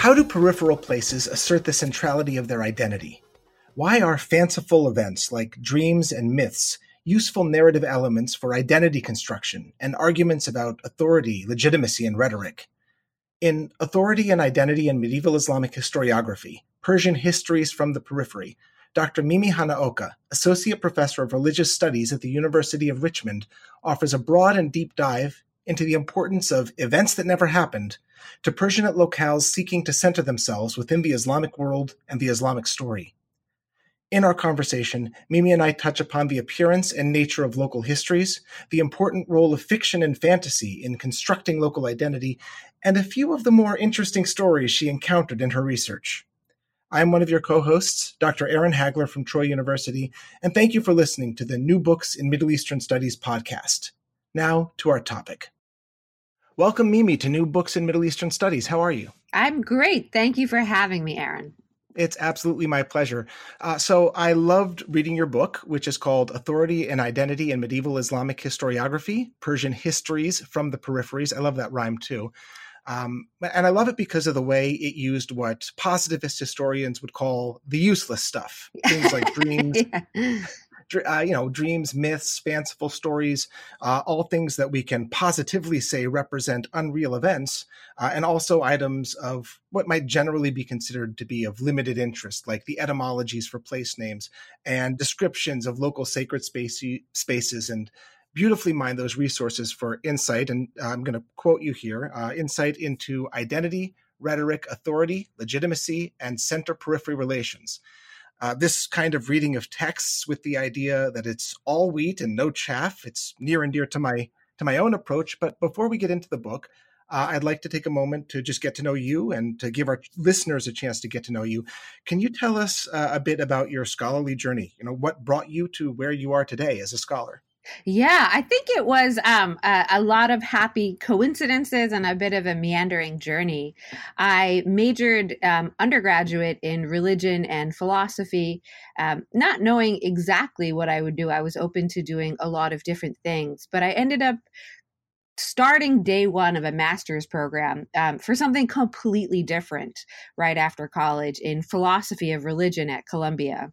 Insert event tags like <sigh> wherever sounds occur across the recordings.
How do peripheral places assert the centrality of their identity? Why are fanciful events like dreams and myths useful narrative elements for identity construction and arguments about authority, legitimacy, and rhetoric? In Authority and Identity in Medieval Islamic Historiography, Persian Histories from the Periphery, Dr. Mimi Hanaoka, Associate Professor of Religious Studies at the University of Richmond, offers a broad and deep dive into the importance of events that never happened to Persianate locales seeking to center themselves within the Islamic world and the Islamic story. In our conversation, Mimi and I touch upon the appearance and nature of local histories, the important role of fiction and fantasy in constructing local identity, and a few of the more interesting stories she encountered in her research. I'm one of your co hosts, Dr. Aaron Hagler from Troy University, and thank you for listening to the New Books in Middle Eastern Studies podcast. Now to our topic. Welcome, Mimi, to New Books in Middle Eastern Studies. How are you? I'm great. Thank you for having me, Aaron. It's absolutely my pleasure. Uh, so, I loved reading your book, which is called Authority and Identity in Medieval Islamic Historiography Persian Histories from the Peripheries. I love that rhyme too. Um, and I love it because of the way it used what positivist historians would call the useless stuff. <laughs> Things like dreams, yeah uh, you know, dreams, myths, fanciful stories, uh, all things that we can positively say represent unreal events, uh, and also items of what might generally be considered to be of limited interest, like the etymologies for place names and descriptions of local sacred space, spaces and beautifully mine those resources for insight. And uh, I'm going to quote you here uh, insight into identity, rhetoric, authority, legitimacy, and center periphery relations. Uh, this kind of reading of texts with the idea that it's all wheat and no chaff, it's near and dear to my to my own approach. But before we get into the book, uh, I'd like to take a moment to just get to know you and to give our listeners a chance to get to know you. Can you tell us uh, a bit about your scholarly journey? You know, what brought you to where you are today as a scholar? Yeah, I think it was um, a, a, lot of happy coincidences and a bit of a meandering journey. I majored um, undergraduate in religion and philosophy, um, not knowing exactly what I would do. I was open to doing a lot of different things, but I ended up starting day one of a master's program um, for something completely different right after college in philosophy of religion at Columbia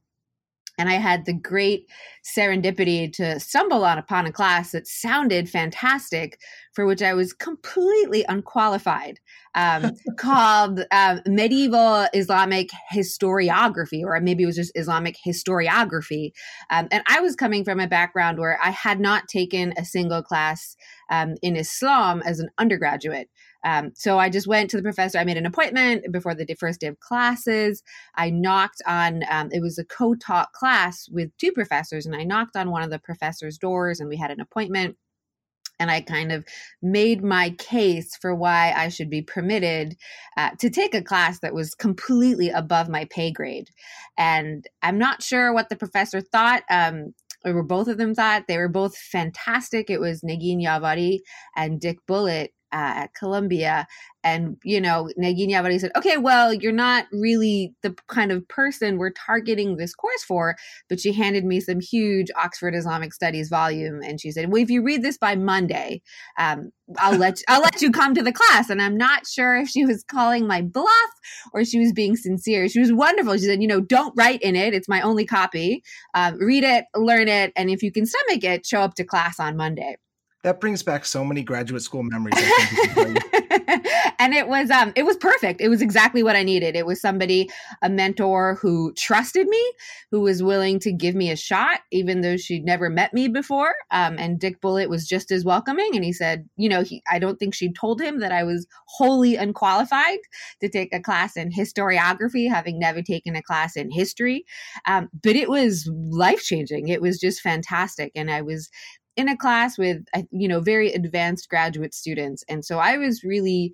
and I had the great serendipity to stumble on upon a class that sounded fantastic, for which I was completely unqualified, um, <laughs> called uh, Medieval Islamic Historiography, or maybe it was just Islamic Historiography. Um, and I was coming from a background where I had not taken a single class um, in Islam as an undergraduate. Um, so I just went to the professor. I made an appointment before the first day of classes. I knocked on, um, it was a co taught class with two professors, and I knocked on one of the professor's doors and we had an appointment. And I kind of made my case for why I should be permitted uh, to take a class that was completely above my pay grade. And I'm not sure what the professor thought. Um, or both of them thought they were both fantastic. It was Neguin Yavari and Dick Bulliett uh, at Columbia. And, you know, Neguin Yavari said, okay, well, you're not really the kind of person we're targeting this course for. But she handed me some huge Oxford Islamic Studies volume. And she said, well, if you read this by Monday, um, I'll let you, I'll let you come to the class. And I'm not sure if she was calling my bluff or she was being sincere. She was wonderful. She said, you know, don't write in it. It's my only copy. Um, read it, learn it. And if you can stomach it, show up to class on Monday that brings back so many graduate school memories. <laughs> and it was um it was perfect. It was exactly what I needed. It was somebody, a mentor who trusted me, who was willing to give me a shot, even though she'd never met me before. Um, and Dick Bulliett was just as welcoming. And he said, you know, he I don't think she told him that I was wholly unqualified to take a class in historiography, having never taken a class in history. Um, but it was life changing. It was just fantastic, and I was in a class with you know very advanced graduate students and so i was really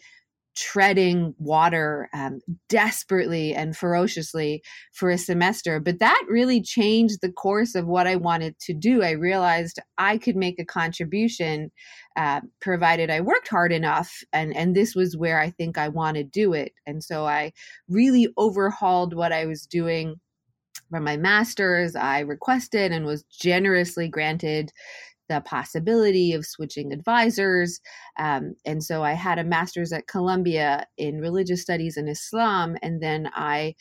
treading water um, desperately and ferociously for a semester but that really changed the course of what i wanted to do. I realized i could make a contribution uh, provided i worked hard enough and and this was where i think i want to do it and so i really overhauled what i was doing for my master's. I requested and was generously granted the possibility of switching advisors. Um, and so I had a master's at Columbia in religious studies and Islam. And then I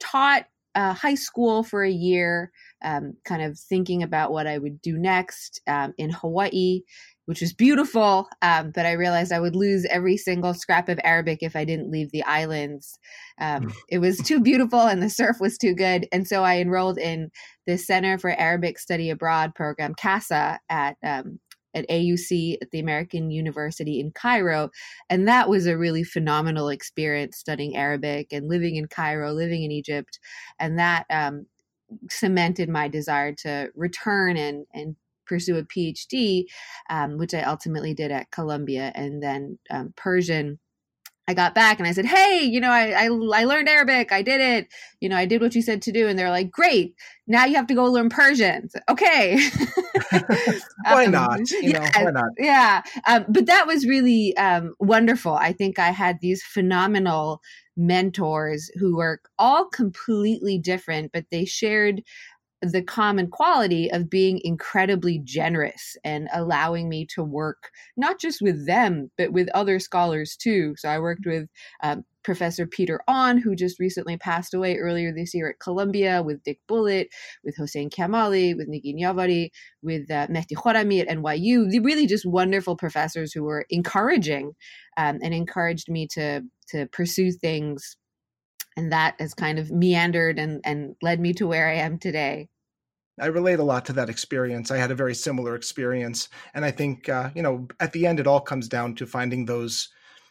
taught uh, high school for a year, um, kind of thinking about what I would do next um, in Hawaii which was beautiful. Um, but I realized I would lose every single scrap of Arabic if I didn't leave the islands. Um, hmm. it was too beautiful and the surf was too good. And so I enrolled in the Center for Arabic Study Abroad program, CASA, at um, at AUC at the American University in Cairo. And that was a really phenomenal experience studying Arabic and living in Cairo, living in Egypt. And that um, cemented my desire to return and, and pursue a PhD, um, which I ultimately did at Columbia, and then um, Persian. I got back and I said, "Hey, you know, I, I, I learned Arabic. I did it. You know, I did what you said to do." And they're like, "Great, now you have to go learn Persian." So, okay, <laughs> why um, not? You yeah, know, why not? Yeah, um, but that was really um, wonderful. I think I had these phenomenal mentors who were all completely different, but they shared the common quality of being incredibly generous and allowing me to work not just with them but with other scholars too. So i worked with um, professor peter awn who just recently passed away earlier this year at columbia with dick bulliett with hossein kamaly with neguin yavari with uh, mehdi khorrami at nyu the really just wonderful professors who were encouraging um, and encouraged me to to pursue things and that has kind of meandered and, and led me to where I am today. I relate a lot to that experience. I had a very similar experience, and I think uh, you know at the end it all comes down to finding those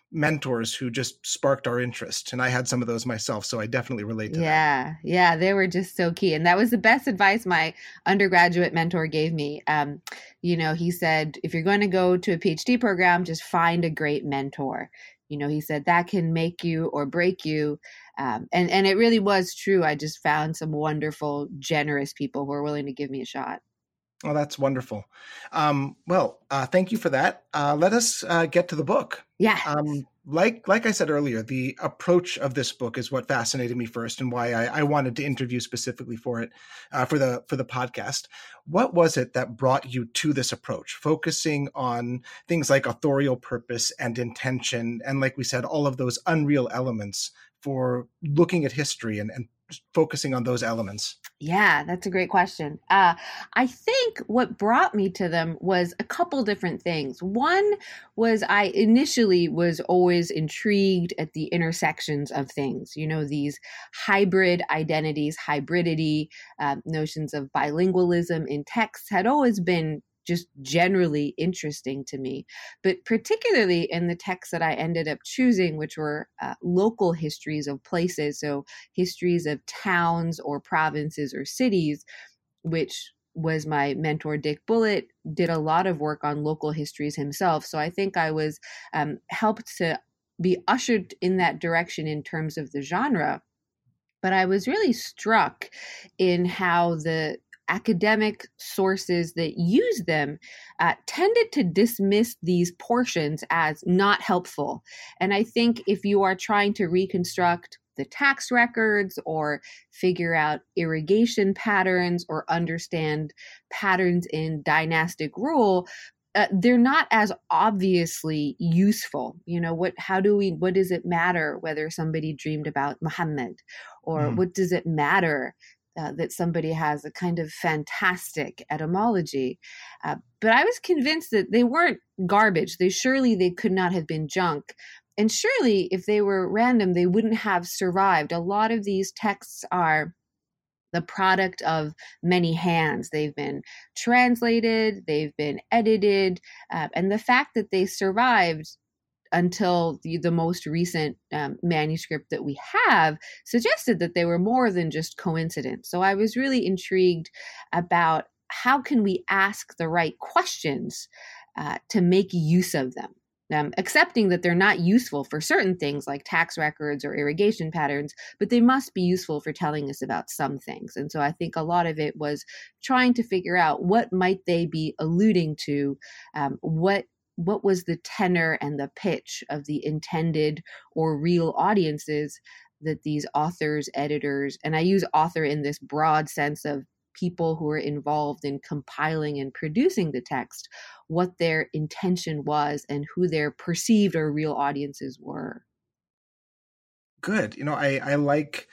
mentors who just sparked our interest and i had some of those myself so i definitely relate to yeah that. yeah Yeah. they were just so key and that was the best advice my undergraduate mentor gave me um, you know he said if you're going to go to a phd program just find a great mentor you know he said that can make you or break you um, and and it really was true i just found some wonderful generous people who were willing to give me a shot Oh, that's wonderful. Um, well, uh, thank you for that. Uh, let us uh, get to the book. Yeah. Um, like like I said earlier, the approach of this book is what fascinated me first, and why I, I wanted to interview specifically for it, uh, for the for the podcast. What was it that brought you to this approach, focusing on things like authorial purpose and intention, and like we said, all of those unreal elements for looking at history and, and focusing on those elements? Yeah, that's a great question. Uh, I think what brought me to them was a couple different things. One was I initially was always intrigued at the intersections of things, you know, these hybrid identities, hybridity, uh, notions of bilingualism in texts had always been just generally interesting to me. But particularly in the texts that I ended up choosing, which were uh, local histories of places, so histories of towns or provinces or cities, which was my mentor Dick Bulliett did a lot of work on local histories himself. So I think I was um, helped to be ushered in that direction in terms of the genre. But I was really struck in how the academic sources that use them uh, tended to dismiss these portions as not helpful. And I think if you are trying to reconstruct the tax records or figure out irrigation patterns or understand patterns in dynastic rule, uh, they're not as obviously useful you know what how do we what does it matter whether somebody dreamed about muhammad or mm. what does it matter uh, that somebody has a kind of fantastic etymology. Uh, but I was convinced that they weren't garbage. They surely they could not have been junk. And surely, if they were random, they wouldn't have survived. A lot of these texts are the product of many hands. They've been translated, they've been edited, uh, and the fact that they survived until the, the most recent um, manuscript that we have suggested that they were more than just coincidence. So I was really intrigued about how can we ask the right questions uh, to make use of them. Um, accepting that they're not useful for certain things like tax records or irrigation patterns, but they must be useful for telling us about some things. And so I think a lot of it was trying to figure out what might they be alluding to, um, what what was the tenor and the pitch of the intended or real audiences that these authors, editors, and I use author in this broad sense of people who are involved in compiling and producing the text, what their intention was and who their perceived or real audiences were. Good. You know, I, I like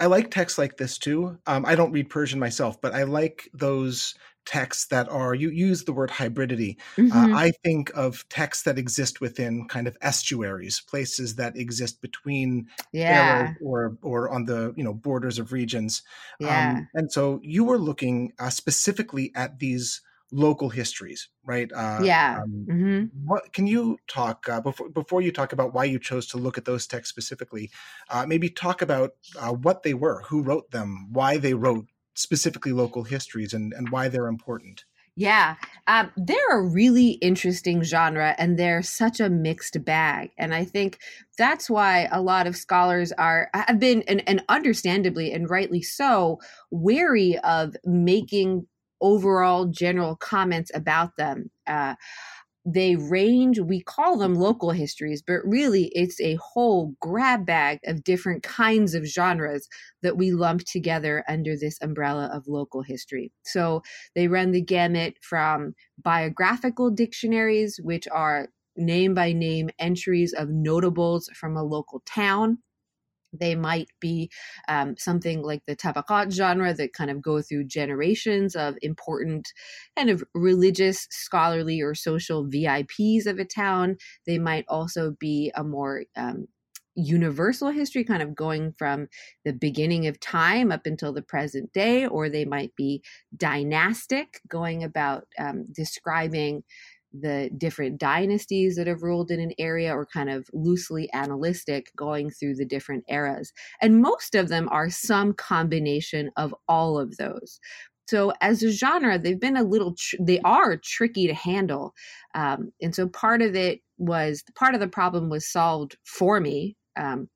I like texts like this too. Um, I don't read Persian myself, but I like those texts that are you use the word hybridity uh, mm-hmm. uh, i think of texts that exist within kind of estuaries places that exist between yeah or or on the you know borders of regions yeah. Um, and so you were looking uh, specifically at these local histories right uh, yeah um, mm-hmm. what can you talk uh, before before you talk about why you chose to look at those texts specifically uh, maybe talk about uh, what they were who wrote them why they wrote specifically local histories and, and why they're important. Yeah, um, they're a really interesting genre and they're such a mixed bag. And I think that's why a lot of scholars are have been, and, and understandably and rightly so, wary of making overall general comments about them. Uh, they range we call them local histories but really it's a whole grab bag of different kinds of genres that we lump together under this umbrella of local history. So they run the gamut from biographical dictionaries which are name by name entries of notables from a local town they might be um, something like the tabaqat genre that kind of go through generations of important kind of religious, scholarly, or social VIPs of a town. They might also be a more um, universal history, kind of going from the beginning of time up until the present day, or they might be dynastic, going about um, describing the different dynasties that have ruled in an area or kind of loosely analytic going through the different eras. And most of them are some combination of all of those. So as a genre, they've been a little, tr- they are tricky to handle. Um, and so part of it was, part of the problem was solved for me. Um,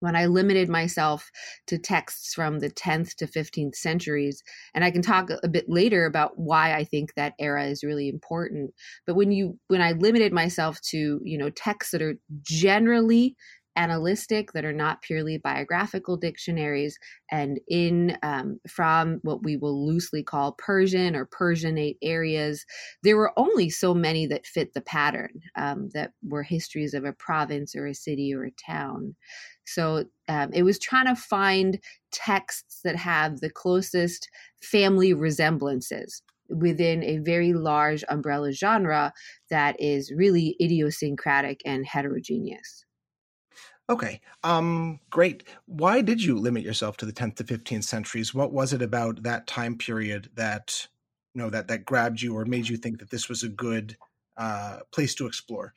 when I limited myself to texts from the 10th to 15th centuries. And I can talk a bit later about why I think that era is really important. But when you when I limited myself to, you know, texts that are generally analytic that are not purely biographical dictionaries and in um, from what we will loosely call persian or persianate areas there were only so many that fit the pattern um, that were histories of a province or a city or a town so um, it was trying to find texts that have the closest family resemblances within a very large umbrella genre that is really idiosyncratic and heterogeneous. Okay, um, great. Why did you limit yourself to the 10th to 15th centuries? What was it about that time period that you know that that grabbed you or made you think that this was a good uh, place to explore?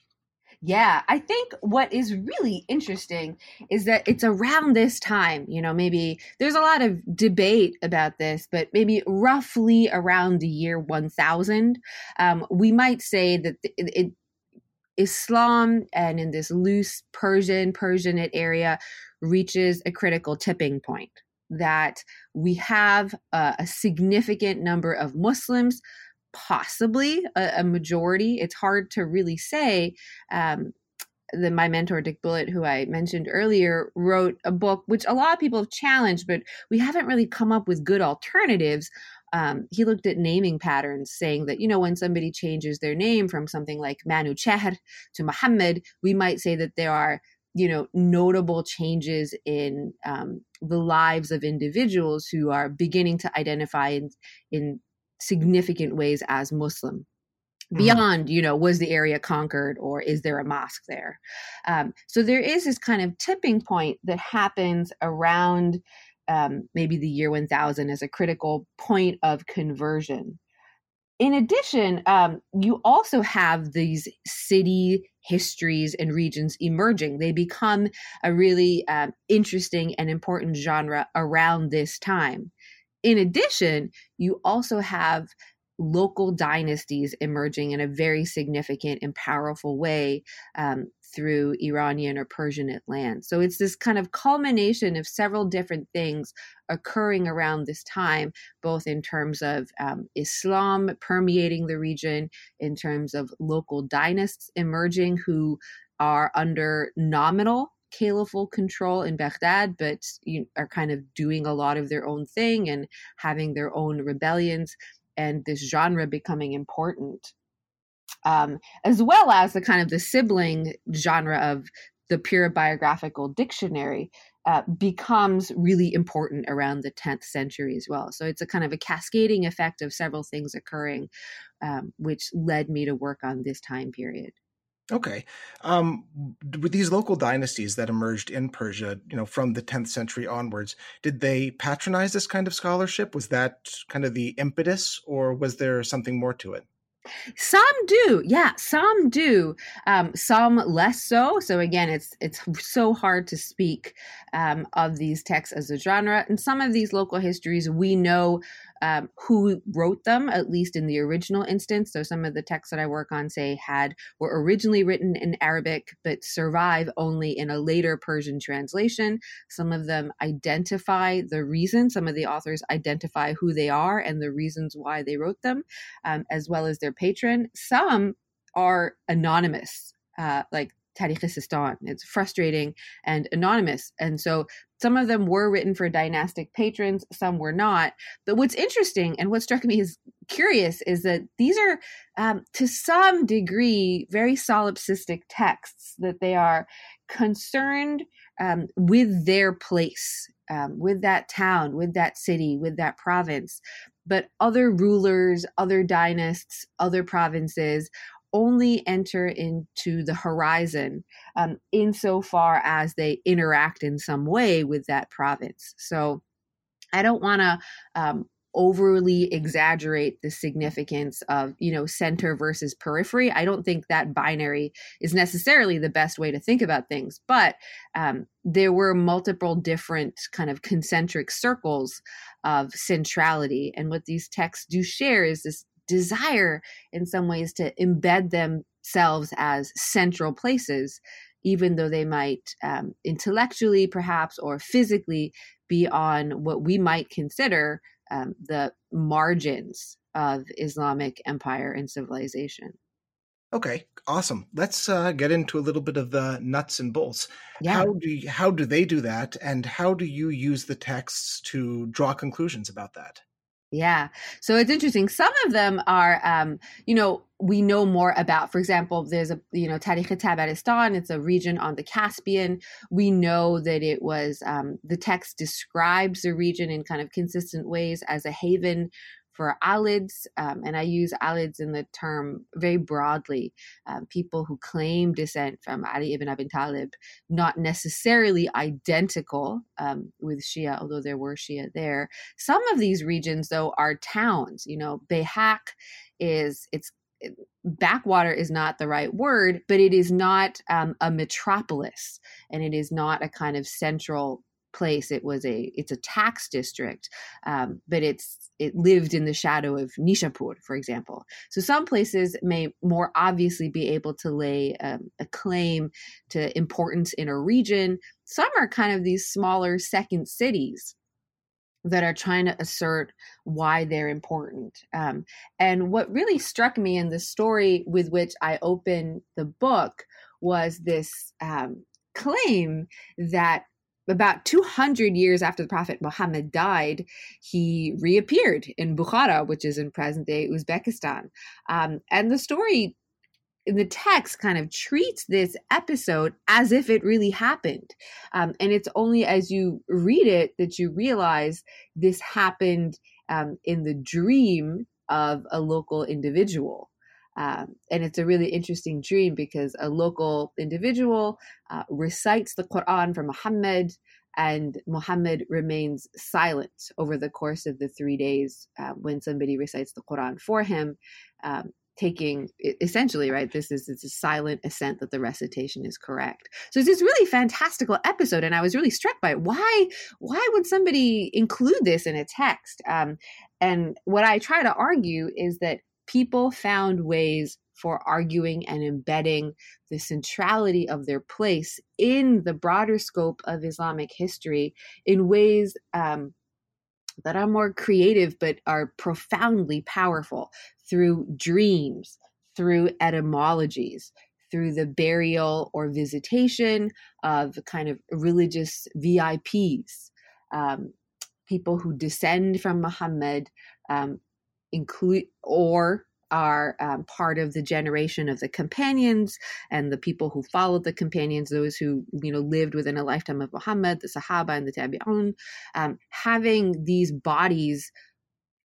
Yeah, I think what is really interesting is that it's around this time, you know, maybe there's a lot of debate about this, but maybe roughly around the year 1000, um, we might say that it, it, Islam and in this loose Persian, Persianate area reaches a critical tipping point. That we have a, significant number of Muslims possibly a, a majority. It's hard to really say. Um, the, my mentor Dick Bulliett, who I mentioned earlier, wrote a book which a lot of people have challenged, but we haven't really come up with good alternatives. Um, he looked at naming patterns, saying that you know when somebody changes their name from something like Manuchehr to Muhammad, we might say that there are you know notable changes in um, the lives of individuals who are beginning to identify in, in significant ways as muslim mm-hmm. beyond you know was the area conquered or is there a mosque there um, so there is this kind of tipping point that happens around um, maybe the year 1000 as a critical point of conversion in addition, um, you also have these city histories and regions emerging. They become a really um, interesting and important genre around this time. In addition, you also have local dynasties emerging in a very significant and powerful way um, through Iranian or Persianate land. So it's this kind of culmination of several different things occurring around this time, both in terms of um, Islam permeating the region, in terms of local dynasts emerging who are under nominal caliphal control in Baghdad, but you are kind of doing a lot of their own thing and having their own rebellions and this genre becoming important um, as well as the kind of the sibling genre of the pure biographical dictionary uh, becomes really important around the 10th century as well. So it's a kind of a cascading effect of several things occurring, um, which led me to work on this time period. Okay. Um, with these local dynasties that emerged in Persia, you know, from the 10th century onwards, did they patronize this kind of scholarship? Was that kind of the impetus, or was there something more to it? Some do, yeah, some do. Um, some less so. So again, it's it's so hard to speak um, of these texts as a genre. And some of these local histories we know um, who wrote them, at least in the original instance. So some of the texts that I work on, say, had were originally written in Arabic but survive only in a later Persian translation. Some of them identify the reason. Some of the authors identify who they are and the reasons why they wrote them, um, as well as their patron. Some are anonymous, uh, like Tarikh Sistan. It's frustrating and anonymous. And so some of them were written for dynastic patrons, some were not. But what's interesting and what struck me as curious is that these are, um, to some degree, very solipsistic texts, that they are concerned um, with their place, um, with that town, with that city, with that province. But other rulers, other dynasts, other provinces only enter into the horizon um, insofar as they interact in some way with that province. So I don't want to um, overly exaggerate the significance of you know center versus periphery i don't think that binary is necessarily the best way to think about things but um, there were multiple different kind of concentric circles of centrality and what these texts do share is this desire in some ways to embed themselves as central places even though they might um, intellectually perhaps or physically be on what we might consider um, the margins of islamic empire and civilization. Okay awesome. Let's uh, get into a little bit of the nuts and bolts. Yeah. how do you, how do they do that and how do you use the texts to draw conclusions about that yeah. So it's interesting. Some of them are, um, you know, we know more about. For example, there's a, you know, Tarikh Tabaristan. It's a region on the Caspian. We know that it was, um, the text describes the region in kind of consistent ways as a haven for alids, um, and I use alids in the term very broadly, um, people who claim descent from Ali ibn Abi Talib, not necessarily identical um, with Shia, although there were Shia there. Some of these regions, though, are towns. You know, Bayhaq is it's backwater is not the right word, but it is not um, a metropolis, and it is not a kind of central place. It was a it's a tax district, um, but it's it lived in the shadow of Nishapur, for example. So some places may more obviously be able to lay um, a claim to importance in a region. Some are kind of these smaller second cities that are trying to assert why they're important. Um, and what really struck me in the story with which I opened the book was this um, claim that about 200 years after the Prophet Muhammad died, he reappeared in Bukhara, which is in present day Uzbekistan. Um, and the story in the text kind of treats this episode as if it really happened. Um, and it's only as you read it that you realize this happened um, in the dream of a local individual. Um, and it's a really interesting dream because a local individual uh, recites the Quran for Muhammad, and Muhammad remains silent over the course of the three days uh, when somebody recites the Quran for him. Um, taking essentially right this is it's a silent assent that the recitation is correct so it's this really fantastical episode and i was really struck by it. why why would somebody include this in a text um, and what i try to argue is that people found ways for arguing and embedding the centrality of their place in the broader scope of Islamic history in ways um, that are more creative but are profoundly powerful through dreams, through etymologies, through the burial or visitation of kind of religious VIPs, um, people who descend from Muhammad, um, include or are um, part of the generation of the companions and the people who followed the companions, those who you know lived within a lifetime of Muhammad, the Sahaba and the Tabi'un, um, having these bodies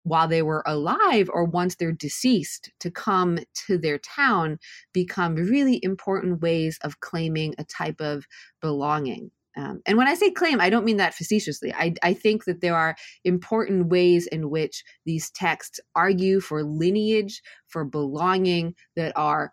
while they were alive or once they're deceased to come to their town become really important ways of claiming a type of belonging. Um, and when I say claim, I don't mean that facetiously. I, I think that there are important ways in which these texts argue for lineage, for belonging that are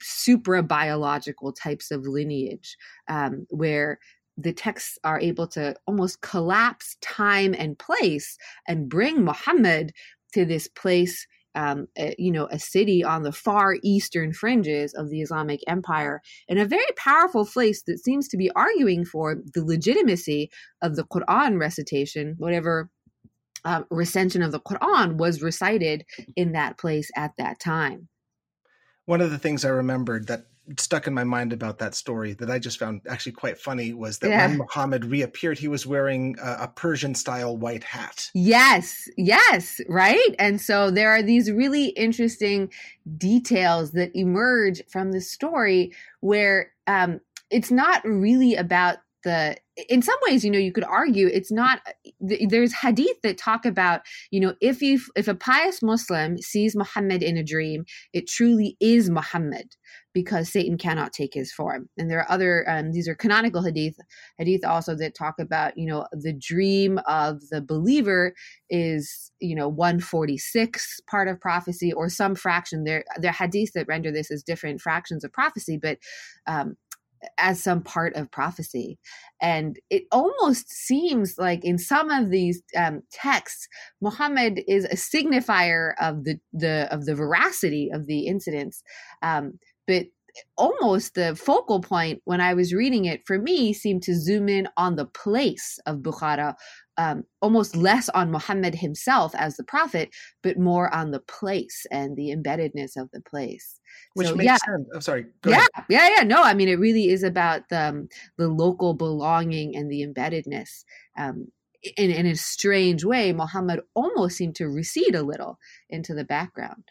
supra biological types of lineage, um, where the texts are able to almost collapse time and place and bring Muhammad to this place um, a, you know, a city on the far eastern fringes of the Islamic Empire, and a very powerful place that seems to be arguing for the legitimacy of the Quran recitation, whatever uh, recension of the Quran was recited in that place at that time. One of the things I remembered that stuck in my mind about that story that I just found actually quite funny was that yeah. when Muhammad reappeared, he was wearing a, a Persian style white hat. Yes, yes, right. And so there are these really interesting details that emerge from the story where um, it's not really about the in some ways you know you could argue it's not there's hadith that talk about you know if you if a pious muslim sees muhammad in a dream it truly is muhammad because satan cannot take his form. And there are other um, these are canonical hadith hadith also that talk about you know the dream of the believer is you know 146 part of prophecy or some fraction. There there are hadiths that render this as different fractions of prophecy but um, as some part of prophecy. And it almost seems like in some of these um, texts, Muhammad is a signifier of the, the of the veracity of the incidents. Um, but almost the focal point when I was reading it for me seemed to zoom in on the place of Bukhara, um, almost less on Muhammad himself as the prophet, but more on the place and the embeddedness of the place. Which so, makes yeah. sense. I'm sorry. yeah, ahead. yeah, yeah. No, I mean, it really is about the, um, the local belonging and the embeddedness. Um, in, in a strange way, Muhammad almost seemed to recede a little into the background.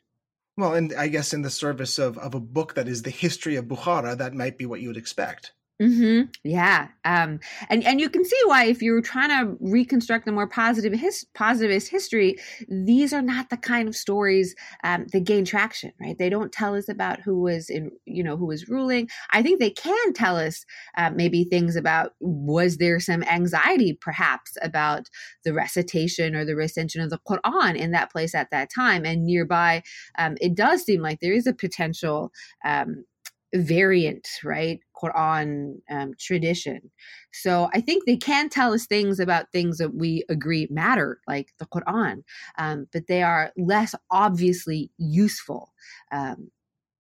Well, and I guess in the service of, of a book that is the history of Bukhara, that might be what you would expect. Mm-hmm. Yeah, um, and and you can see why if you're trying to reconstruct a more positive his, positivist history, these are not the kind of stories um, that gain traction, right? They don't tell us about who was in, you know, who was ruling. I think they can tell us uh, maybe things about was there some anxiety, perhaps, about the recitation or the recension of the Quran in that place at that time and nearby. Um, it does seem like there is a potential um, variant, right? Quran um, tradition. So I think they can tell us things about things that we agree matter, like the Quran, um, but they are less obviously useful. Um,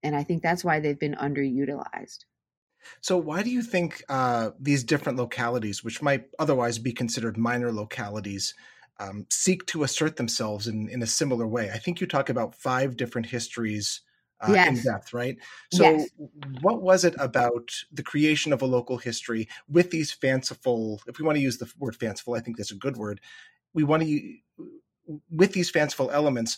and I think that's why they've been underutilized. So, why do you think uh, these different localities, which might otherwise be considered minor localities, um, seek to assert themselves in, in a similar way? I think you talk about five different histories uh, yes. in depth, right? So, yes. what was it about the creation of a local history with these fanciful, if we want to use the word fanciful, I think that's a good word. We want to, with these fanciful elements,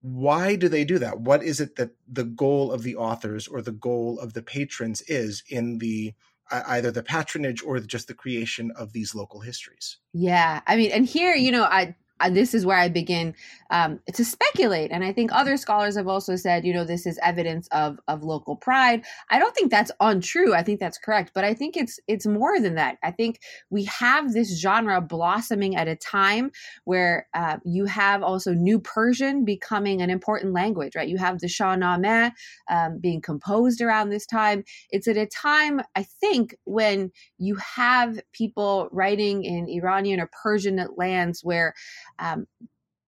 why do they do that? What is it that the goal of the authors or the goal of the patrons is in the either the patronage or just the creation of these local histories? Yeah, I mean, and here, you know, I this is where I begin um, to speculate. And I think other scholars have also said, you know, this is evidence of of local pride. I don't think that's untrue. I think that's correct, but I think it's it's more than that. I think we have this genre blossoming at a time where uh, you have also New Persian becoming an important language, right? You have the Shahnameh um, being composed around this time. It's at a time, I think, when you have people writing in Iranian or Persian lands where um,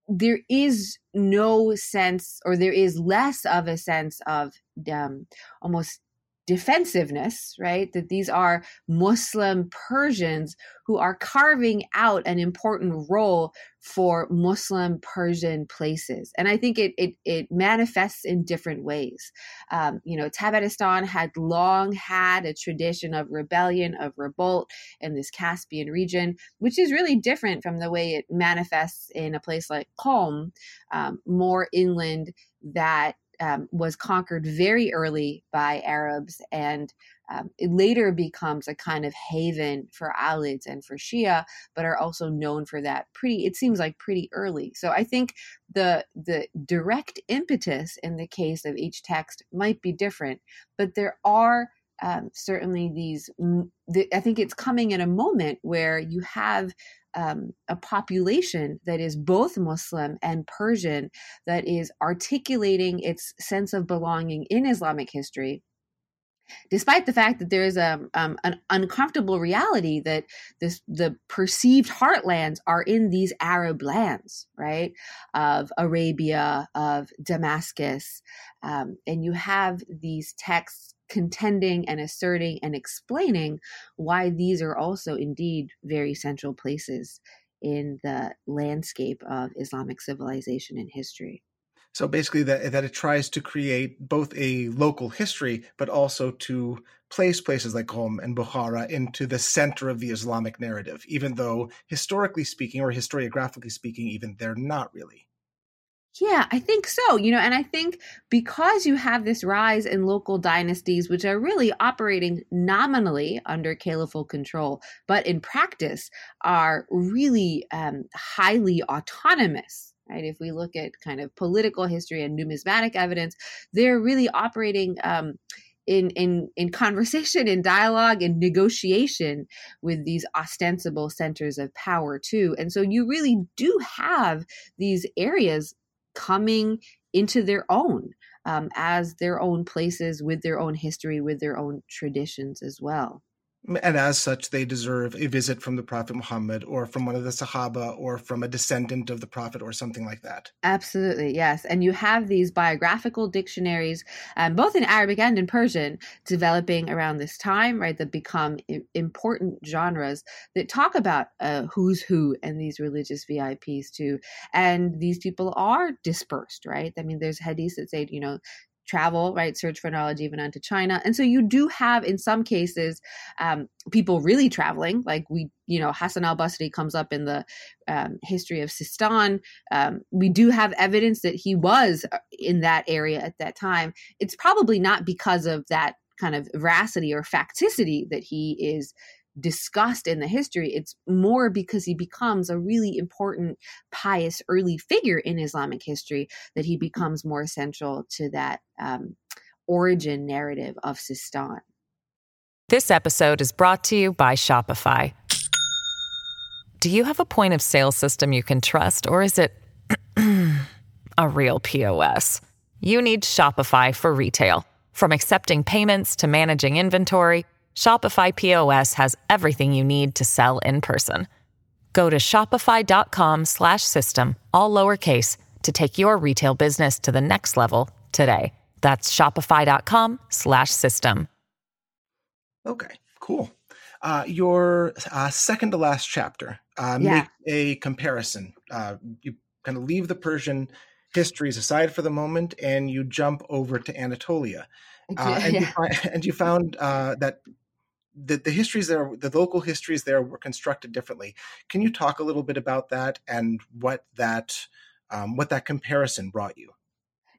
there is no sense or there is less of a sense of um, almost defensiveness, right? That these are Muslim Persians who are carving out an important role for Muslim Persian places. And I think it it, it manifests in different ways. Um, you know, Tabaristan had long had a tradition of rebellion, of revolt in this Caspian region, which is really different from the way it manifests in a place like Qom, um, more inland that um, was conquered very early by Arabs and um, it later becomes a kind of haven for Alids and for Shia, but are also known for that pretty, it seems like pretty early. So I think the the direct impetus in the case of each text might be different, but there are um, certainly these, I think it's coming at a moment where you have um, a population that is both Muslim and Persian that is articulating its sense of belonging in Islamic history. Despite the fact that there is a um, an uncomfortable reality that this the perceived heartlands are in these Arab lands, right, of Arabia, of Damascus, um, and you have these texts contending and asserting and explaining why these are also indeed very central places in the landscape of Islamic civilization and history. So basically, that that it tries to create both a local history, but also to place places like Qom and Bukhara into the center of the Islamic narrative, even though historically speaking, or historiographically speaking, even they're not really. Yeah, I think so. You know, and I think because you have this rise in local dynasties, which are really operating nominally under caliphal control, but in practice are really um, highly autonomous. Right. If we look at kind of political history and numismatic evidence, they're really operating um, in in in conversation in dialogue in negotiation with these ostensible centers of power too and so you really do have these areas coming into their own um, as their own places with their own history, with their own traditions as well and as such, they deserve a visit from the Prophet Muhammad or from one of the Sahaba or from a descendant of the Prophet or something like that. Absolutely, yes. And you have these biographical dictionaries, um, both in Arabic and in Persian, developing around this time, right, that become important genres that talk about uh, who's who and these religious VIPs too. And these people are dispersed, right? I mean, there's hadiths that say, you know, travel, right? Search for knowledge even unto China. And so you do have, in some cases, um, people really traveling. Like we, you know, Hassan al Basri comes up in the um, history of Sistan. Um, we do have evidence that he was uh, in that area at that time. It's probably not because of that kind of veracity or facticity that he is discussed in the history. It's more because he becomes a really important pious early figure in Islamic history that he becomes more essential to that um, origin narrative of Sistan. This episode is brought to you by Shopify. Do you have a point of sale system you can trust, or is it <clears throat> a real POS? You need Shopify for retail. From accepting payments to managing inventory, Shopify POS has everything you need to sell in person. Go to shopify.com/system all lowercase to take your retail business to the next level today. That's shopify.com/system. Okay, cool. Uh, your uh, second to last chapter uh, yeah. make a comparison. Uh, you kind of leave the Persian histories aside for the moment, and you jump over to Anatolia. <laughs> Uh, and, yeah. you and, you found uh, that the, the histories there, the local histories there were constructed differently. Can you talk a little bit about that and what that um, what that comparison brought you?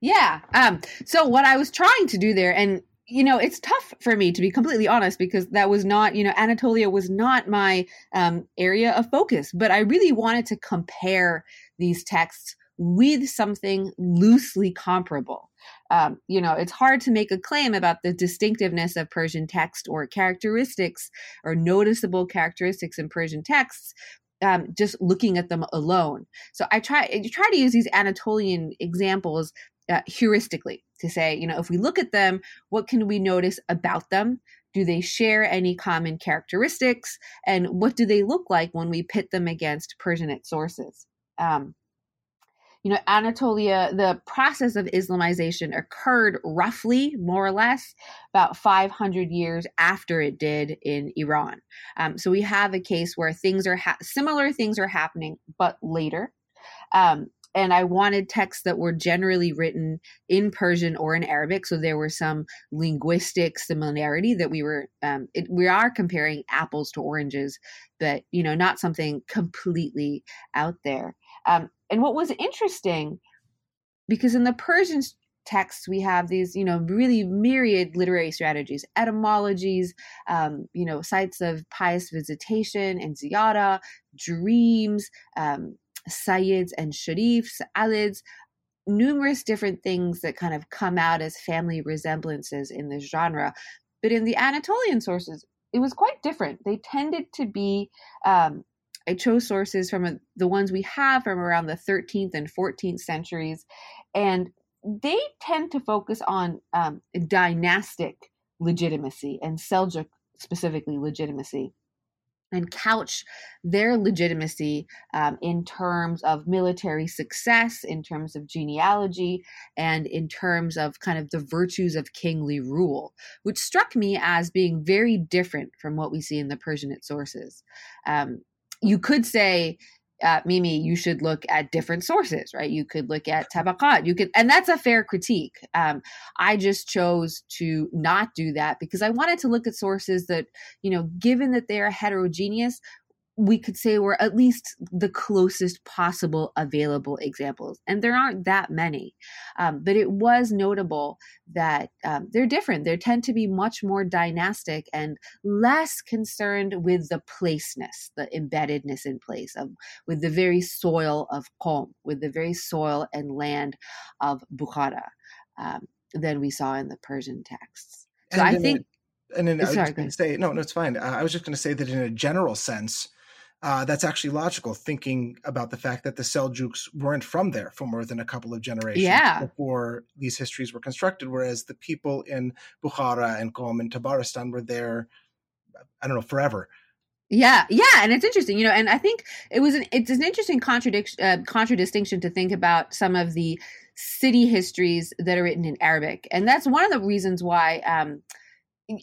Yeah. Um, so what I was trying to do there, and you know, it's tough for me to be completely honest because that was not, you know, Anatolia was not my um, area of focus, but I really wanted to compare these texts with something loosely comparable. Um, you know, it's hard to make a claim about the distinctiveness of Persian text or characteristics or noticeable characteristics in Persian texts um, just looking at them alone. So I try I try to use these Anatolian examples uh, heuristically to say, you know, if we look at them, what can we notice about them? Do they share any common characteristics? And what do they look like when we pit them against Persianate sources? Um, you know, Anatolia, the process of Islamization occurred roughly, more or less, about 500 years after it did in Iran. Um, so we have a case where things are ha- similar things are happening, but later. Um, and I wanted texts that were generally written in Persian or in Arabic, so there were some linguistic similarity that we were um, it, we are comparing apples to oranges, but you know not something completely out there. Um, and what was interesting, because in the Persian texts we have these you know really myriad literary strategies etymologies um, you know sites of pious visitation and ziyara dreams um, sayyids and sharifs, alids, numerous different things that kind of come out as family resemblances in this genre. But in the Anatolian sources, it was quite different. They tended to be, um, I chose sources from a, the ones we have from around the 13th and 14th centuries, and they tend to focus on um, dynastic legitimacy and Seljuk specifically legitimacy and couch their legitimacy um, in terms of military success, in terms of genealogy, and in terms of kind of the virtues of kingly rule, which struck me as being very different from what we see in the Persianate sources. Um, you could say uh, Mimi, you should look at different sources, right? You could look at Tabaqat. You could, and that's a fair critique. Um, I just chose to not do that because I wanted to look at sources that, you know, given that they are heterogeneous, we could say were at least the closest possible available examples. And there aren't that many. Um, but it was notable that um, they're different. They tend to be much more dynastic and less concerned with the placeness, the embeddedness in place of with the very soil of Qom, with the very soil and land of Bukhara um, than we saw in the Persian texts. So and I think. and then I was going to say, no, no, it's fine. Uh, I was just going to say that in a general sense, uh, that's actually logical, thinking about the fact that the Seljuks weren't from there for more than a couple of generations yeah. before these histories were constructed, whereas the people in Bukhara and Qom and Tabaristan were there, I don't know, forever. Yeah, yeah, and it's interesting, you know, and I think it was an it's an interesting contradiction uh, contradistinction to think about some of the city histories that are written in Arabic, and that's one of the reasons why. Um,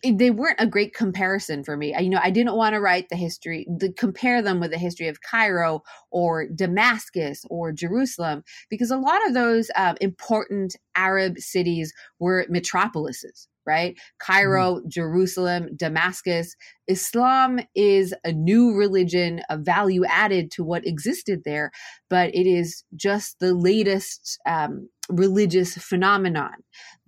they weren't a great comparison for me. I, you know, I didn't want to write the history, to compare them with the history of Cairo or Damascus or Jerusalem, because a lot of those uh, important Arab cities were metropolises, right? Cairo, mm-hmm. Jerusalem, Damascus. Islam is a new religion, a value added to what existed there, but it is just the latest um, religious phenomenon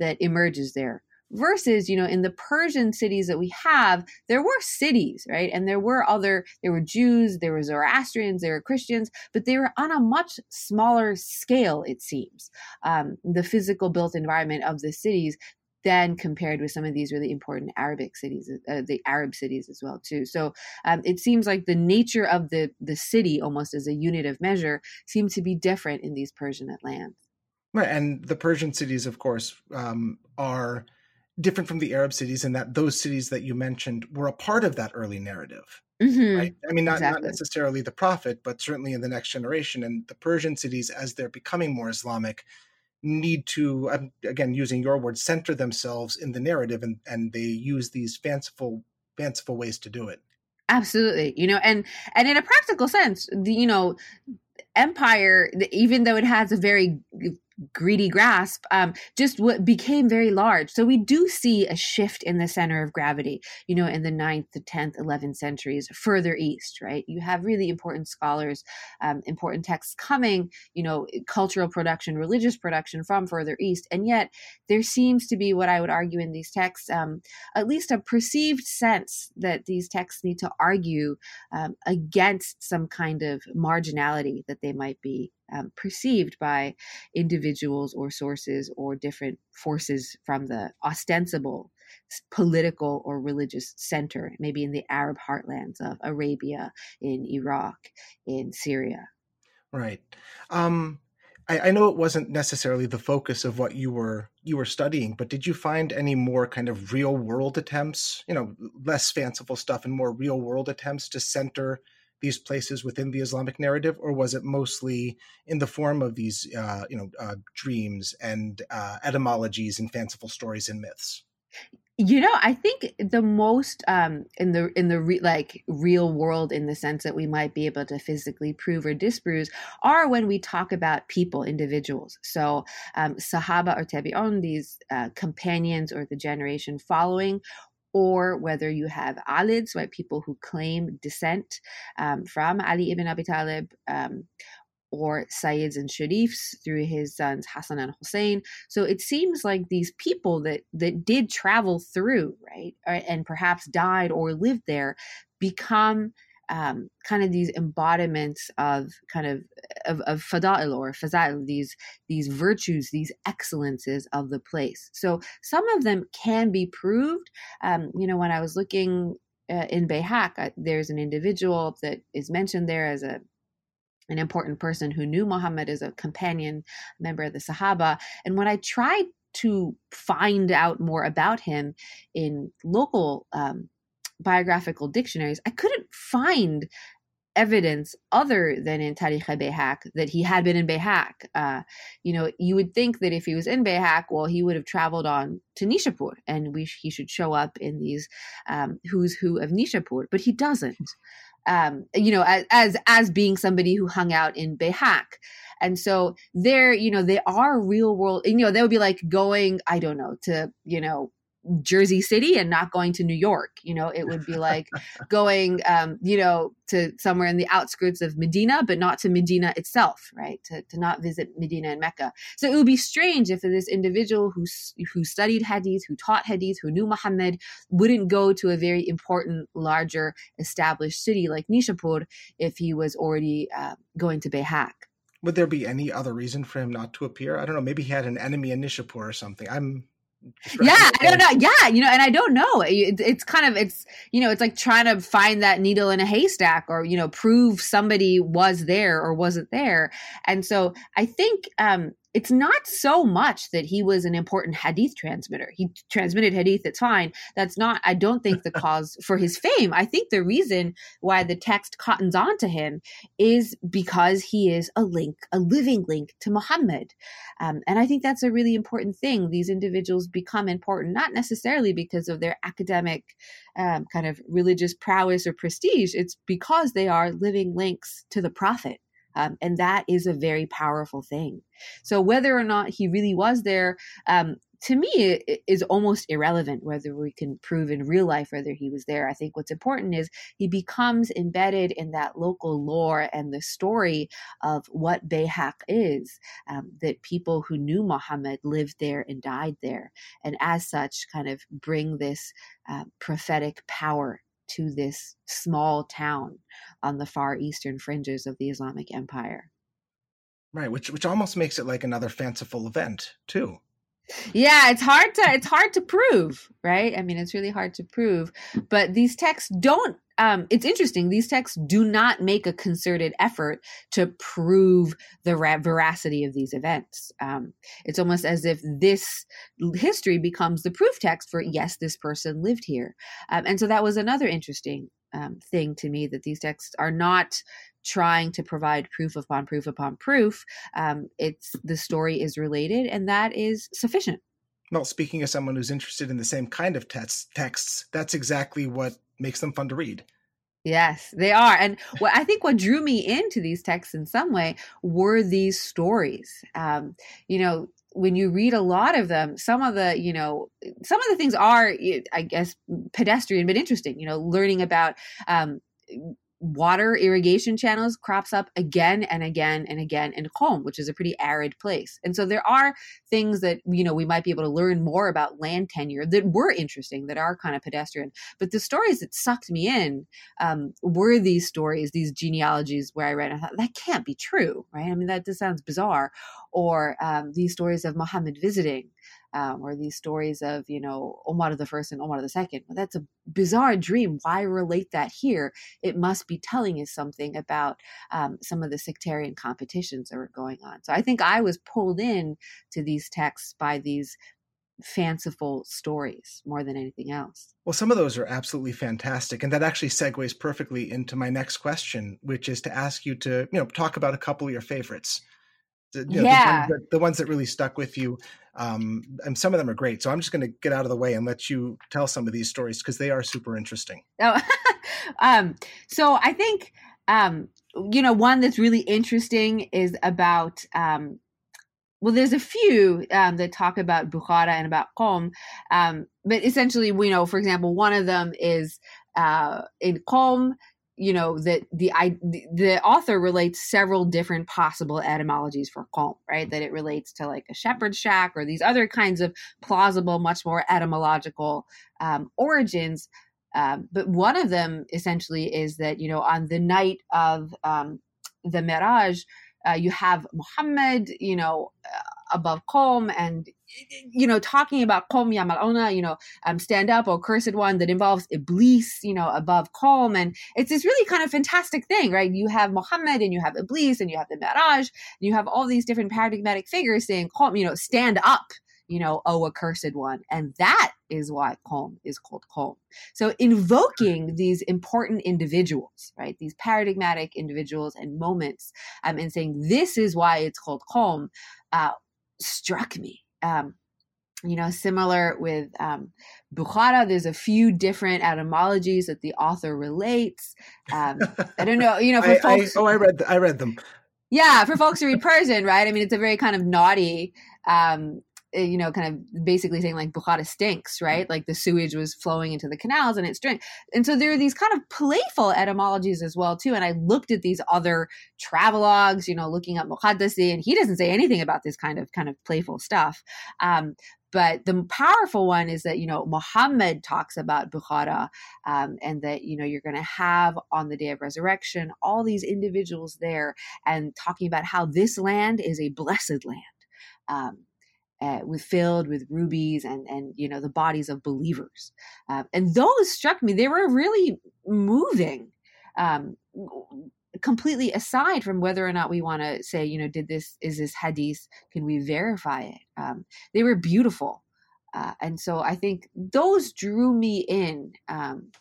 that emerges there versus you know in the persian cities that we have there were cities right? And there were other there were jews there were zoroastrians there were christians but they were on a much smaller scale it seems um, the physical built environment of the cities than compared with some of these really important arabic cities uh, the arab cities as well too. So um, it seems like the nature of the the city almost as a unit of measure seems to be different in these persianate lands. Right and the persian cities of course um, are different from the Arab cities in that those cities that you mentioned were a part of that early narrative. Mm-hmm. Right? I mean, not, exactly. not necessarily the prophet, but certainly in the next generation. And the Persian cities, as they're becoming more Islamic, need to, again, using your word, center themselves in the narrative, and, and they use these fanciful fanciful ways to do it. Absolutely, you know, and and in a practical sense, the, you know, empire even though it has a very greedy grasp um, just what became very large. So we do see a shift in the center of gravity you know in the 9th the 10th 11th centuries further east right? You have really important scholars um, important texts coming you know cultural production religious production from further east. And yet there seems to be what i would argue in these texts um, at least a perceived sense that these texts need to argue um, against some kind of marginality that they might be um, perceived by individuals or sources or different forces from the ostensible political or religious center, maybe in the Arab heartlands of Arabia, in Iraq, in Syria. Right. Um, I, I, know it wasn't necessarily the focus of what you were you were studying, but did you find any more kind of real world attempts, you know, less fanciful stuff and more real world attempts to center these places within the Islamic narrative, or was it mostly in the form of these, uh, you know, uh, dreams and uh, etymologies and fanciful stories and myths? You know, I think the most um, in the in the re- like real world, in the sense that we might be able to physically prove or disprove, are when we talk about people, individuals. So, um, Sahaba or Tabi'un, these uh, companions or the generation following, or whether you have alids, right, people who claim descent um, from Ali ibn Abi Talib, um, or Sayyids and Sharifs through his sons Hassan and Hussein. So it seems like these people that that did travel through, right, and perhaps died or lived there, become um, kind of these embodiments of kind of of, of fada'il or faza'il, these these virtues, these excellences of the place. So some of them can be proved. Um, you know, when I was looking uh, in Bayhaq, uh, there's an individual that is mentioned there as a an important person who knew Muhammad as a companion member of the Sahaba. And when I tried to find out more about him in local um, biographical dictionaries, I couldn't find evidence other than in Tarikh Bayhaq that he had been in Bayhaq. Uh, you know, you would think that if he was in Bayhaq, well, he would have traveled on to Nishapur and we he should show up in these um, who's who of Nishapur, but he doesn't. Um, you know, as, as as being somebody who hung out in Bayhaq. And so there, you know, they are real world, you know, they would be like going, I don't know, to, you know, Jersey City and not going to New York. You know, it would be like <laughs> going, um, you know, to somewhere in the outskirts of Medina, but not to Medina itself, right? To, to not visit Medina and Mecca. So it would be strange if this individual who, who studied Hadith, who taught Hadith, who knew Muhammad, wouldn't go to a very important, larger, established city like Nishapur if he was already uh, going to Bayhaq. Would there be any other reason for him not to appear? I don't know. Maybe he had an enemy in Nishapur or something. I'm yeah i don't know. Yeah you know and i don't know. It, it's kind of it's you know it's like trying to find that needle in a haystack or you know prove somebody was there or wasn't there. And so i think um it's not so much that he was an important hadith transmitter. He transmitted hadith, it's fine. That's not, I don't think, the <laughs> cause for his fame. I think the reason why the text cottons on to him is because he is a link, a living link to Muhammad. Um, and I think that's a really important thing. These individuals become important, not necessarily because of their academic um, kind of religious prowess or prestige, it's because they are living links to the Prophet. Um, and that is a very powerful thing. So whether or not he really was there, um, to me, it is almost irrelevant whether we can prove in real life whether he was there. I think what's important is he becomes embedded in that local lore and the story of what Bayhaq is, um, that people who knew Muhammad lived there and died there. And as such, kind of bring this uh, prophetic power to this small town on the far eastern fringes of the Islamic Empire. Right, which which almost makes it like another fanciful event too. Yeah, it's hard to it's hard to prove, right? I mean, it's really hard to prove, but these texts don't um, it's interesting. These texts do not make a concerted effort to prove the ra- veracity of these events. Um, it's almost as if this history becomes the proof text for yes, this person lived here. Um, and so that was another interesting um, thing to me that these texts are not trying to provide proof upon proof upon proof. Um, it's the story is related, and that is sufficient. Well, speaking as someone who's interested in the same kind of text, texts, that's exactly what makes them fun to read. Yes, they are. And what I think what drew me into these texts in some way were these stories. Um, you know, when you read a lot of them, some of the, you know, some of the things are, I guess, pedestrian but interesting. You know, learning about um, water irrigation channels crops up again and again and again in Qom, which is a pretty arid place. And so there are things that, you know, we might be able to learn more about land tenure that were interesting, that are kind of pedestrian. But the stories that sucked me in um, were these stories, these genealogies where I read, I thought, that can't be true, right? I mean, that just sounds bizarre. Or um, these stories of Muhammad visiting um, or these stories of you know Omar the first and Omar the second. Well, that's a bizarre dream. Why relate that here? It must be telling us something about um, some of the sectarian competitions that were going on. So I think I was pulled in to these texts by these fanciful stories more than anything else. Well, some of those are absolutely fantastic. And that actually segues perfectly into my next question, which is to ask you to, you know, talk about a couple of your favorites. The, you know, yeah. The ones, that, the ones that really stuck with you um, and some of them are great. So I'm just going to get out of the way and let you tell some of these stories because they are super interesting. Oh, <laughs> um, so I think um, you know one that's really interesting is about. Um, well, there's a few um, that talk about Bukhara and about Qom, um, but essentially, we know, for example, one of them is uh, in Qom you know that the I, the author relates several different possible etymologies for Qom, right? That it relates to like a shepherd's shack or these other kinds of plausible, much more etymological um, origins. Um, but one of them essentially is that you know on the night of um, the Miraj uh, you have Muhammad, you know, uh, above Qom and you know talking about Qom Ya Mal'una, you know, um, stand up or cursed one that involves Iblis, you know, above Qom, and it's this really kind of fantastic thing, right? You have Muhammad and you have Iblis and you have the Miraj, and you have all these different paradigmatic figures saying Qom, you know, stand up, you know, oh accursed one, and that is why Qom is called Qom. So invoking these important individuals, right, these paradigmatic individuals and moments, um, and saying this is why it's called Qom, uh, struck me. Um, you know, similar with um, Bukhara, there's a few different etymologies that the author relates. Um, I don't know, you know, <laughs> for I, folks. I, oh, I read, I read them. Yeah, for folks who read Persian, right? I mean, it's a very kind of naughty um, you know, kind of basically saying like Bukhara stinks, right? Like the sewage was flowing into the canals and it's drink. And so there are these kind of playful etymologies as well too. And I looked at these other travelogues, you know, looking up Muqaddasi, and he doesn't say anything about this kind of kind of playful stuff. Um, but the powerful one is that you know Muhammad talks about Bukhara, um, and that you know you're going to have on the day of resurrection all these individuals there, and talking about how this land is a blessed land. Um, uh, with filled with rubies and and you know the bodies of believers. Uh, and those struck me they were really moving um, completely aside from whether or not we want to say you know did this is this hadith? Can we verify it? Um, they were beautiful. Uh, and so i think those drew me in um,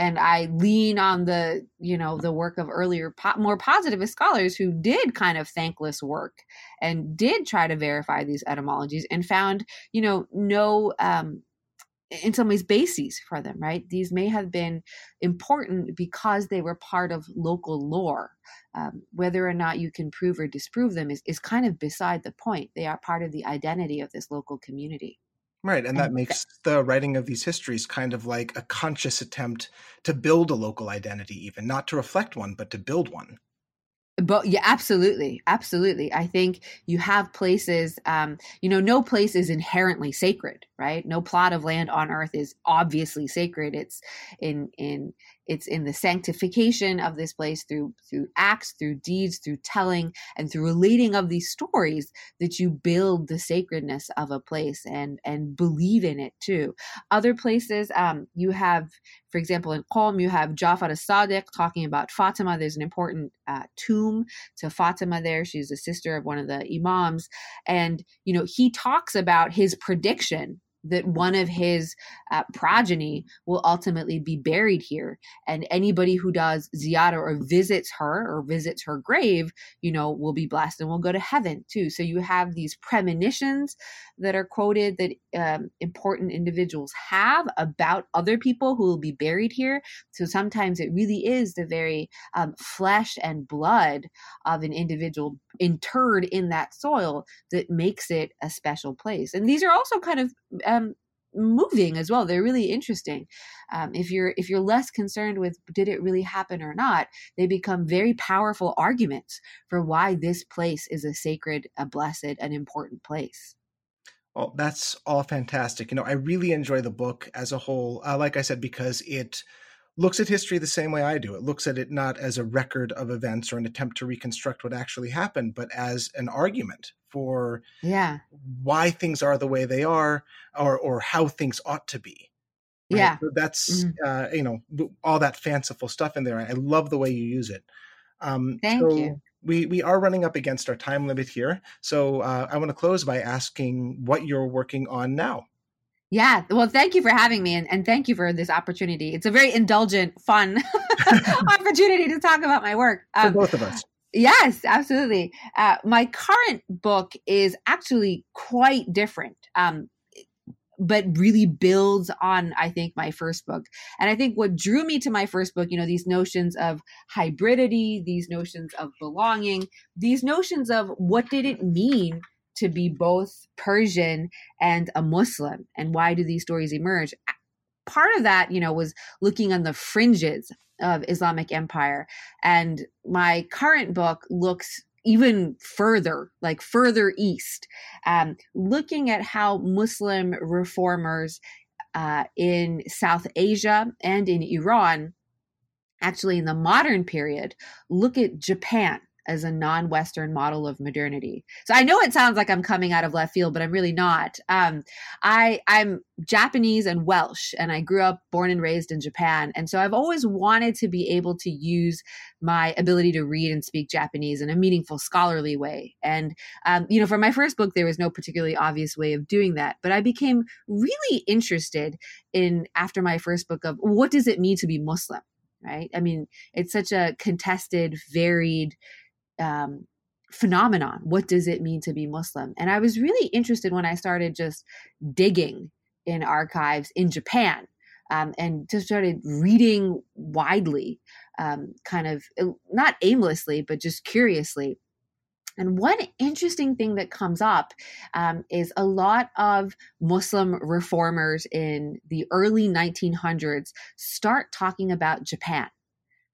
and I lean on the you know the work of earlier po- more positivist scholars who did kind of thankless work and did try to verify these etymologies and found you know no um, in some ways bases for them right? These may have been important because they were part of local lore. Um, whether or not you can prove or disprove them is, is kind of beside the point. They are part of the identity of this local community Right. And that makes the writing of these histories kind of like a conscious attempt to build a local identity, even not to reflect one, but to build one. But yeah, absolutely, absolutely. I think you have places. Um, you know, no place is inherently sacred, right? No plot of land on earth is obviously sacred. It's in in it's in the sanctification of this place through through acts through deeds through telling and through relating of these stories that you build the sacredness of a place and and believe in it too. Other places um, you have for example in Qom you have Jafar as-Sadiq talking about Fatima. There's an important uh, tomb to Fatima there. She's a sister of one of the imams. And you know he talks about his prediction that one of his uh, progeny will ultimately be buried here. And anybody who does ziyarah or visits her or visits her grave you know will be blessed and will go to heaven too. So you have these premonitions that are quoted that um, important individuals have about other people who will be buried here. So sometimes it really is the very um, flesh and blood of an individual interred in that soil that makes it a special place and these are also kind of um, moving as well. They're really interesting. Um, if you're if you're less concerned with did it really happen or not, they become very powerful arguments for why this place is a sacred, a blessed, an important place. Well, that's all fantastic. You know, I really enjoy the book as a whole. Uh, like I said, because it looks at history the same way I do. It looks at it not as a record of events or an attempt to reconstruct what actually happened, but as an argument for yeah why things are the way they are or or how things ought to be. Right? Yeah, so that's mm-hmm. uh, you know all that fanciful stuff in there. I love the way you use it. Um, Thank so you. We we are running up against our time limit here, so uh, I want to close by asking what you're working on now. Yeah. Well, thank you for having me and, and thank you for this opportunity. It's a very indulgent, fun <laughs> <laughs> opportunity to talk about my work. Um, for both of us. Yes, absolutely. Uh, my current book is actually quite different. Um, but really builds on i think my first book and i think what drew me to my first book you know these notions of hybridity these notions of belonging these notions of what did it mean to be both Persian and a Muslim? And why do these stories emerge? Part of that, you know, was looking on the fringes of Islamic empire. And my current book looks even further, like further east, um, looking at how Muslim reformers uh, in South Asia and in Iran, actually in the modern period, look at Japan as a non-Western model of modernity. So I know it sounds like I'm coming out of left field, but I'm really not. Um, I I'm Japanese and Welsh, and I grew up born and raised in Japan, and so I've always wanted to be able to use my ability to read and speak Japanese in a meaningful, scholarly way. And um, you know, for my first book, there was no particularly obvious way of doing that, but I became really interested in after my first book of what does it mean to be Muslim right? I mean, it's such a contested, varied um, phenomenon. What does it mean to be Muslim? And I was really interested when I started just digging in archives in Japan um, and just started reading widely, um, kind of uh, not aimlessly, but just curiously. And one interesting thing that comes up um, is a lot of Muslim reformers in the early 1900s start talking about Japan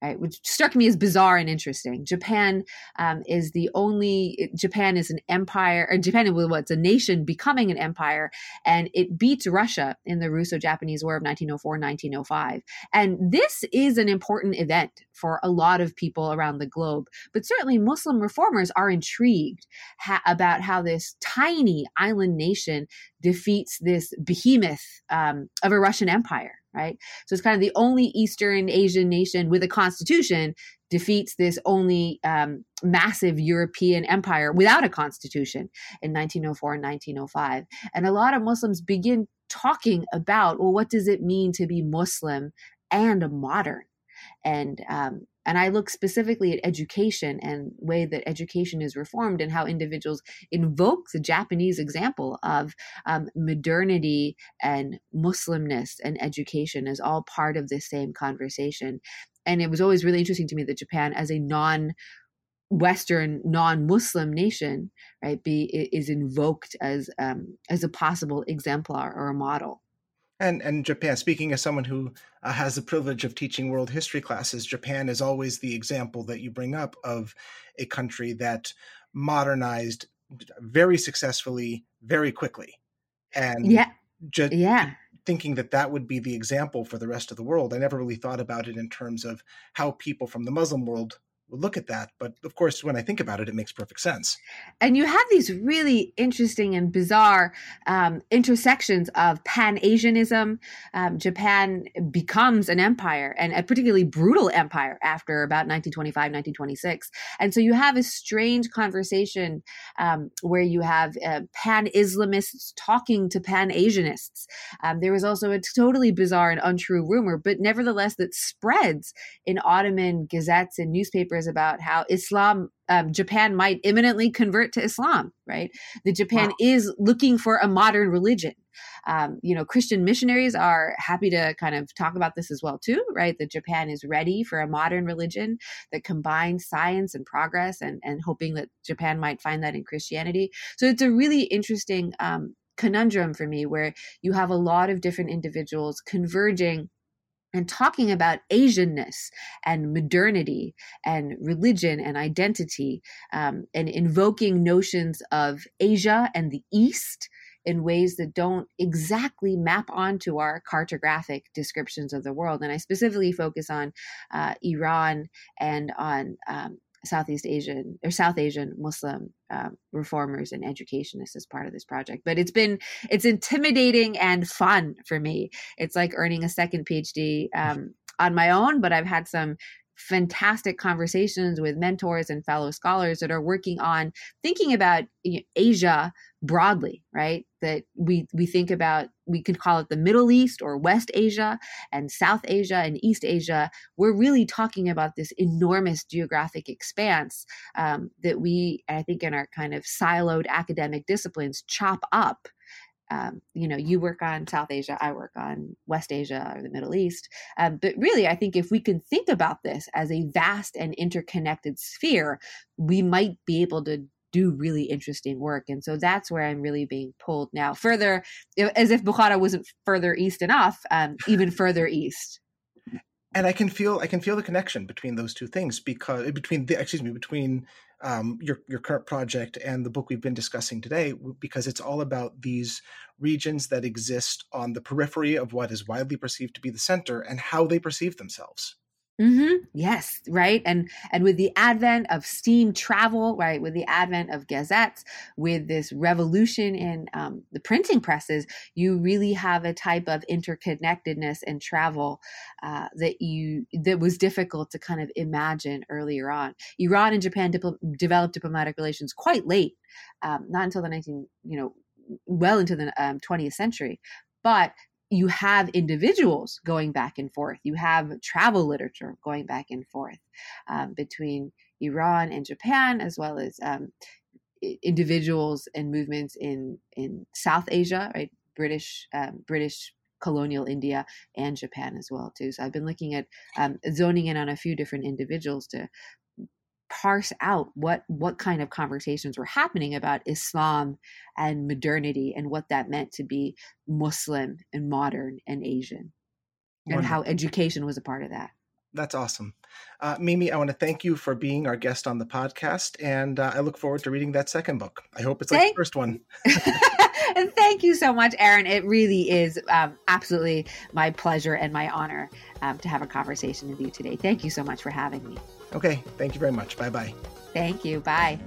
right, which struck me as bizarre and interesting. Japan um, is the only Japan is an empire, or Japan is what's a nation becoming an empire, and it beats Russia in the Russo-Japanese War of 1904-1905. And this is an important event for a lot of people around the globe. But certainly, Muslim reformers are intrigued ha- about how this tiny island nation defeats this behemoth um, of a Russian empire right? So it's kind of the only Eastern Asian nation with a constitution defeats this only um, massive European empire without a constitution in 1904 and 1905. And a lot of Muslims begin talking about, well, what does it mean to be Muslim and a modern? And um, and I look specifically at education and way that education is reformed and how individuals invoke the Japanese example of um, modernity and Muslimness and education as all part of the same conversation. And it was always really interesting to me that Japan, as a non Western non-Muslim nation, right, be is invoked as um, as a possible exemplar or a model. And and Japan, speaking as someone who uh, has the privilege of teaching world history classes, Japan is always the example that you bring up of a country that modernized very successfully, very quickly, and yeah, ju- yeah, thinking that that would be the example for the rest of the world. I never really thought about it in terms of how people from the Muslim world look at that. But of course, when I think about it, it makes perfect sense. And you have these really interesting and bizarre um, intersections of Pan Asianism. Um, Japan becomes an empire and a particularly brutal empire after about 1925, 1926. And so you have a strange conversation um, where you have uh, Pan Islamists talking to Pan Asianists. Um, there was also a totally bizarre and untrue rumor, but nevertheless, that spreads in Ottoman gazettes and newspapers about how Islam, um, Japan might imminently convert to Islam, right? That Japan wow. is looking for a modern religion. Um, you know, Christian missionaries are happy to kind of talk about this as well too, right? That Japan is ready for a modern religion that combines science and progress, and and hoping that Japan might find that in Christianity. So it's a really interesting um, conundrum for me, where you have a lot of different individuals converging and talking about Asianness and modernity and religion and identity um, and invoking notions of Asia and the East in ways that don't exactly map onto our cartographic descriptions of the world. And I specifically focus on uh, Iran and on um, Southeast Asian or South Asian Muslim um, reformers and educationists as part of this project. But it's been it's intimidating and fun for me. It's like earning a second PhD um, on my own, but I've had some fantastic conversations with mentors and fellow scholars that are working on thinking about Asia broadly, right? That we we think about we can call it the Middle East or West Asia and South Asia and East Asia. We're really talking about this enormous geographic expanse um, that we, I think, in our kind of siloed academic disciplines, chop up um, you know, you work on South Asia, I work on West Asia or the Middle East. Um, but really, I think if we can think about this as a vast and interconnected sphere, we might be able to do really interesting work. And so that's where I'm really being pulled now further, as if Bukhara wasn't further east enough, um, even further east and I can feel I can feel the connection between those two things because between the excuse me between um, your your current project and the book we've been discussing today because it's all about these regions that exist on the periphery of what is widely perceived to be the center and how they perceive themselves. Mm-hmm. Yes, right. And and with the advent of steam travel, right, with the advent of gazettes, with this revolution in um, the printing presses, you really have a type of interconnectedness and travel uh, that you that was difficult to kind of imagine earlier on. Iran and Japan developed diplomatic relations quite late, um, not until the 19, you know, well into the um, 20th century. But you have individuals going back and forth. You have travel literature going back and forth um, between Iran and Japan, as well as um, individuals and movements in in South Asia, right? British um, British colonial India and Japan as well too. So I've been looking at um, zoning in on a few different individuals to parse out what what kind of conversations were happening about Islam and modernity and what that meant to be Muslim and modern and Asian, Wonderful. and how education was a part of that. That's awesome. Uh, Mimi, I want to thank you for being our guest on the podcast, and uh, I look forward to reading that second book. I hope it's like thank- the first one. <laughs> and thank you so much, Aaron. It really is um, absolutely my pleasure and my honor um, to have a conversation with you today. Thank you so much for having me. Okay. Thank you very much. Bye bye. Thank you. Bye.